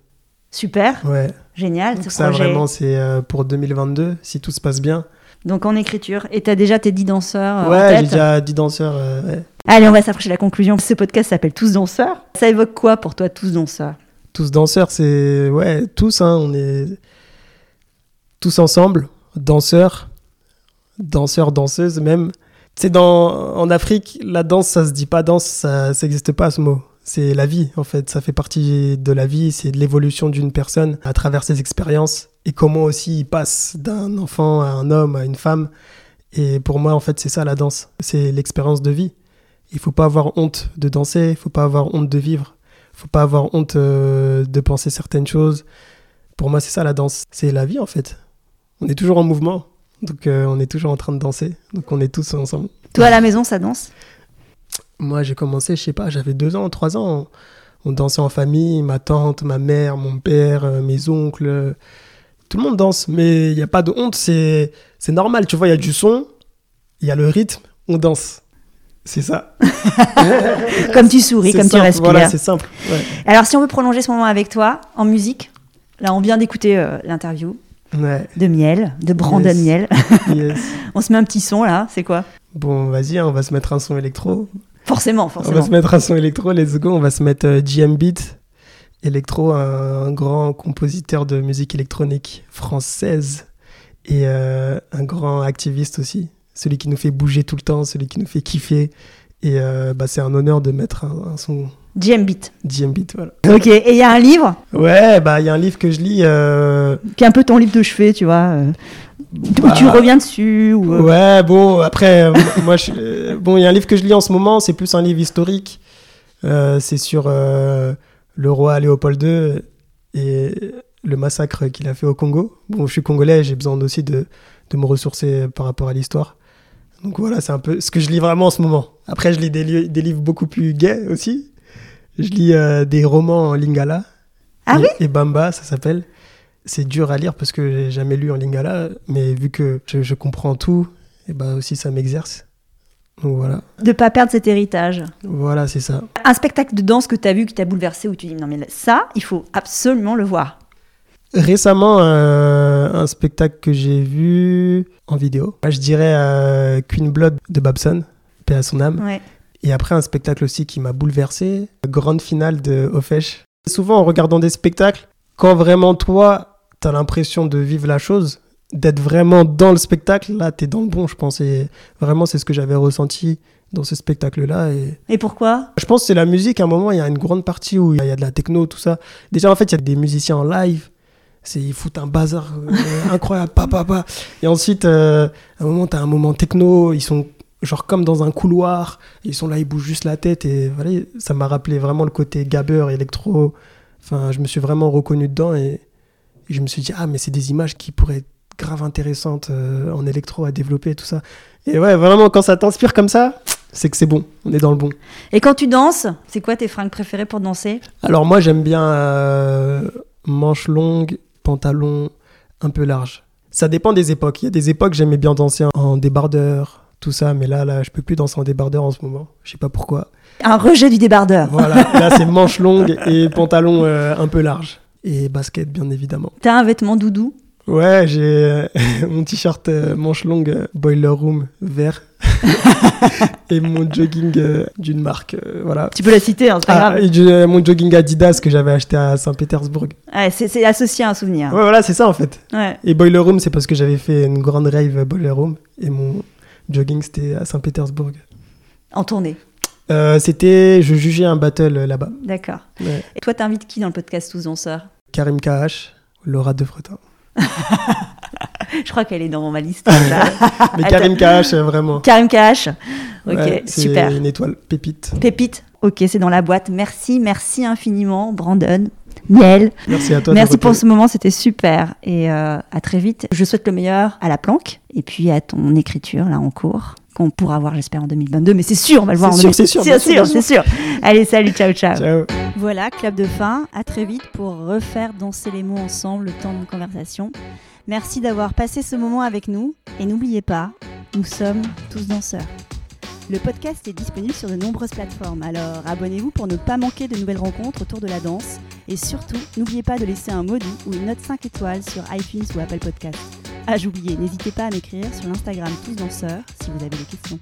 Super, Ouais. génial Donc ce ça, projet. vraiment, c'est euh, pour 2022, si tout se passe bien. Donc en écriture. Et tu as déjà tes 10 danseurs euh, en ouais, j'ai déjà 10 danseurs. euh, ouais. Allez, on va s'approcher de la conclusion. Ce podcast s'appelle Tous danseurs. Ça évoque quoi pour toi, Tous danseurs? Tous danseurs, c'est ouais, tous, hein, on est tous ensemble, danseurs, danseurs, danseuses même. C'est dans en Afrique, la danse, ça se dit pas danse, ça n'existe pas ce mot. C'est la vie en fait, ça fait partie de la vie, c'est de l'évolution d'une personne à travers ses expériences et comment aussi il passe d'un enfant à un homme, à une femme. Et pour moi, en fait, c'est ça la danse, c'est l'expérience de vie. Il faut pas avoir honte de danser, il faut pas avoir honte de vivre faut pas avoir honte euh, de penser certaines choses. Pour moi, c'est ça la danse. C'est la vie en fait. On est toujours en mouvement. Donc euh, on est toujours en train de danser. Donc on est tous ensemble. Toi à la maison, ça danse? Moi, j'ai commencé, je sais pas, j'avais deux ans, trois ans. On dansait en famille, ma tante, ma mère, mon père, euh, mes oncles. Tout le monde danse, mais il n'y a pas de honte, c'est c'est normal. Tu vois, il y a du son, il y a le rythme, on danse. C'est ça. Comme tu souris, comme tu respires. Voilà, c'est simple. ouais. Alors si on veut prolonger ce moment avec toi en musique, là on vient d'écouter euh, l'interview Ouais, de Miel, de Brandon Yes. Miel. yes. on se met un petit son là, c'est quoi? Bon, vas-y, hein, on va se mettre un son électro. Forcément, On forcément. va se mettre un son électro, let's go. On va se mettre euh, GM Beat. Electro, un, un grand compositeur de musique électronique française et euh, un grand activiste aussi. Celui qui nous fait bouger tout le temps, celui qui nous fait kiffer. Et euh, bah, c'est un honneur de mettre un, un son GM Beat. GM Beat. Voilà. Ok, et il y a un livre? Ouais, bah il y a un livre que je lis. euh, qui est un peu ton livre de chevet, tu vois, Bah, tu reviens dessus. Ou, euh, Ouais, bon, après, euh, moi, je- euh, bon, il y a un livre que je lis en ce moment, c'est plus un livre historique. Euh, c'est sur euh, le roi Léopold II et le massacre qu'il a fait au Congo. Bon, je suis congolais, j'ai besoin aussi de, de me ressourcer par rapport à l'histoire. Donc voilà, c'est un peu ce que je lis vraiment en ce moment. Après, je lis des, li- des livres beaucoup plus gays aussi. Je lis euh, des romans en lingala. Ah et, oui? Et Bamba, ça s'appelle. C'est dur à lire parce que j'ai jamais lu en lingala, mais vu que je, je comprends tout, et bah aussi ça m'exerce. Donc voilà, De pas perdre cet héritage. voilà, c'est ça. Un spectacle de danse que tu as vu, qui t'a bouleversé, où tu dis non mais ça, il faut absolument le voir. Récemment, un spectacle que j'ai vu en vidéo, Bah, je dirais euh, Queen Blood de Babson, paix à son âme. Ouais. Et après, un spectacle aussi qui m'a bouleversé, la grande finale de Ofesh. Souvent, en regardant des spectacles, quand vraiment toi, t'as l'impression de vivre la chose, d'être vraiment dans le spectacle, là, t'es dans le bon, je pense. Et vraiment, c'est ce que j'avais ressenti dans ce spectacle-là. Et Et pourquoi? je pense que c'est la musique. À un moment, il y a une grande partie où il y a de la techno, tout ça. Déjà, en fait, il y a des musiciens en live. C'est, ils foutent un bazar euh, incroyable. Et ensuite, euh, à un moment, t'as un moment techno. Ils sont genre comme dans un couloir. Ils sont là, ils bougent juste la tête. Et voilà, ça m'a rappelé vraiment le côté gabber, électro. Enfin, je me suis vraiment reconnu dedans. Et, et je me suis dit, ah, mais c'est des images qui pourraient être grave intéressantes euh, en électro à développer et tout ça. Et ouais, vraiment, quand ça t'inspire comme ça, c'est que c'est bon. On est dans le bon. Et quand tu danses, c'est quoi tes fringues préférées pour danser? Alors moi j'aime bien euh, manches longues, pantalon un peu large. Ça dépend des époques. Il y a des époques j'aimais bien danser en débardeur, tout ça, mais là là je peux plus danser en débardeur en ce moment. Je sais pas pourquoi. Un rejet du débardeur. Voilà, là c'est manches longues et pantalon euh, un peu large et basket bien évidemment. T'as un vêtement doudou? Ouais, j'ai euh, mon t-shirt euh, manches longues euh, Boiler Room vert et mon jogging d'une marque voilà. Tu peux la citer, hein, c'est pas Ah, grave. et du- mon jogging Adidas que j'avais acheté à Saint-Pétersbourg. Ouais, c'est c'est associé à un souvenir. Ouais, voilà, c'est ça en fait. Ouais. Et Boiler Room, c'est parce que j'avais fait une grande rave Boiler Room et mon jogging c'était à Saint-Pétersbourg. En tournée. C'était, je jugeais un battle là-bas. D'accord. Ouais. Et toi, t'invites qui dans le podcast Tous danseurs Karim KH, Laura De Fretin. Je crois qu'elle est dans ma liste. là. Mais Attends. Karim KH, euh, vraiment. Karim KH. Ok, Ouais, super. une étoile pépite. Pépite. Ok, c'est dans la boîte. Merci, merci infiniment, Brandon. miel. Merci à toi. Merci pour ce moment, c'était super. Et euh, à très vite. Je souhaite le meilleur à la planque et puis à ton écriture là en cours qu'on pourra voir, j'espère, en 2022. Mais c'est sûr, on va le voir en 2022. C'est sûr, c'est sûr, c'est sûr. Allez, salut, ciao, ciao. Ciao. Voilà, clap de fin. À très vite pour refaire danser les mots ensemble le temps d'une conversation. Merci d'avoir passé ce moment avec nous. Et n'oubliez pas, nous sommes tous danseurs. Le podcast est disponible sur de nombreuses plateformes, alors abonnez-vous pour ne pas manquer de nouvelles rencontres autour de la danse. Et surtout, n'oubliez pas de laisser un mot doux ou une note 5 étoiles sur iTunes ou Apple Podcast. Ah, j'oubliais, n'hésitez pas à m'écrire sur l'Instagram Tous Danseurs si vous avez des questions.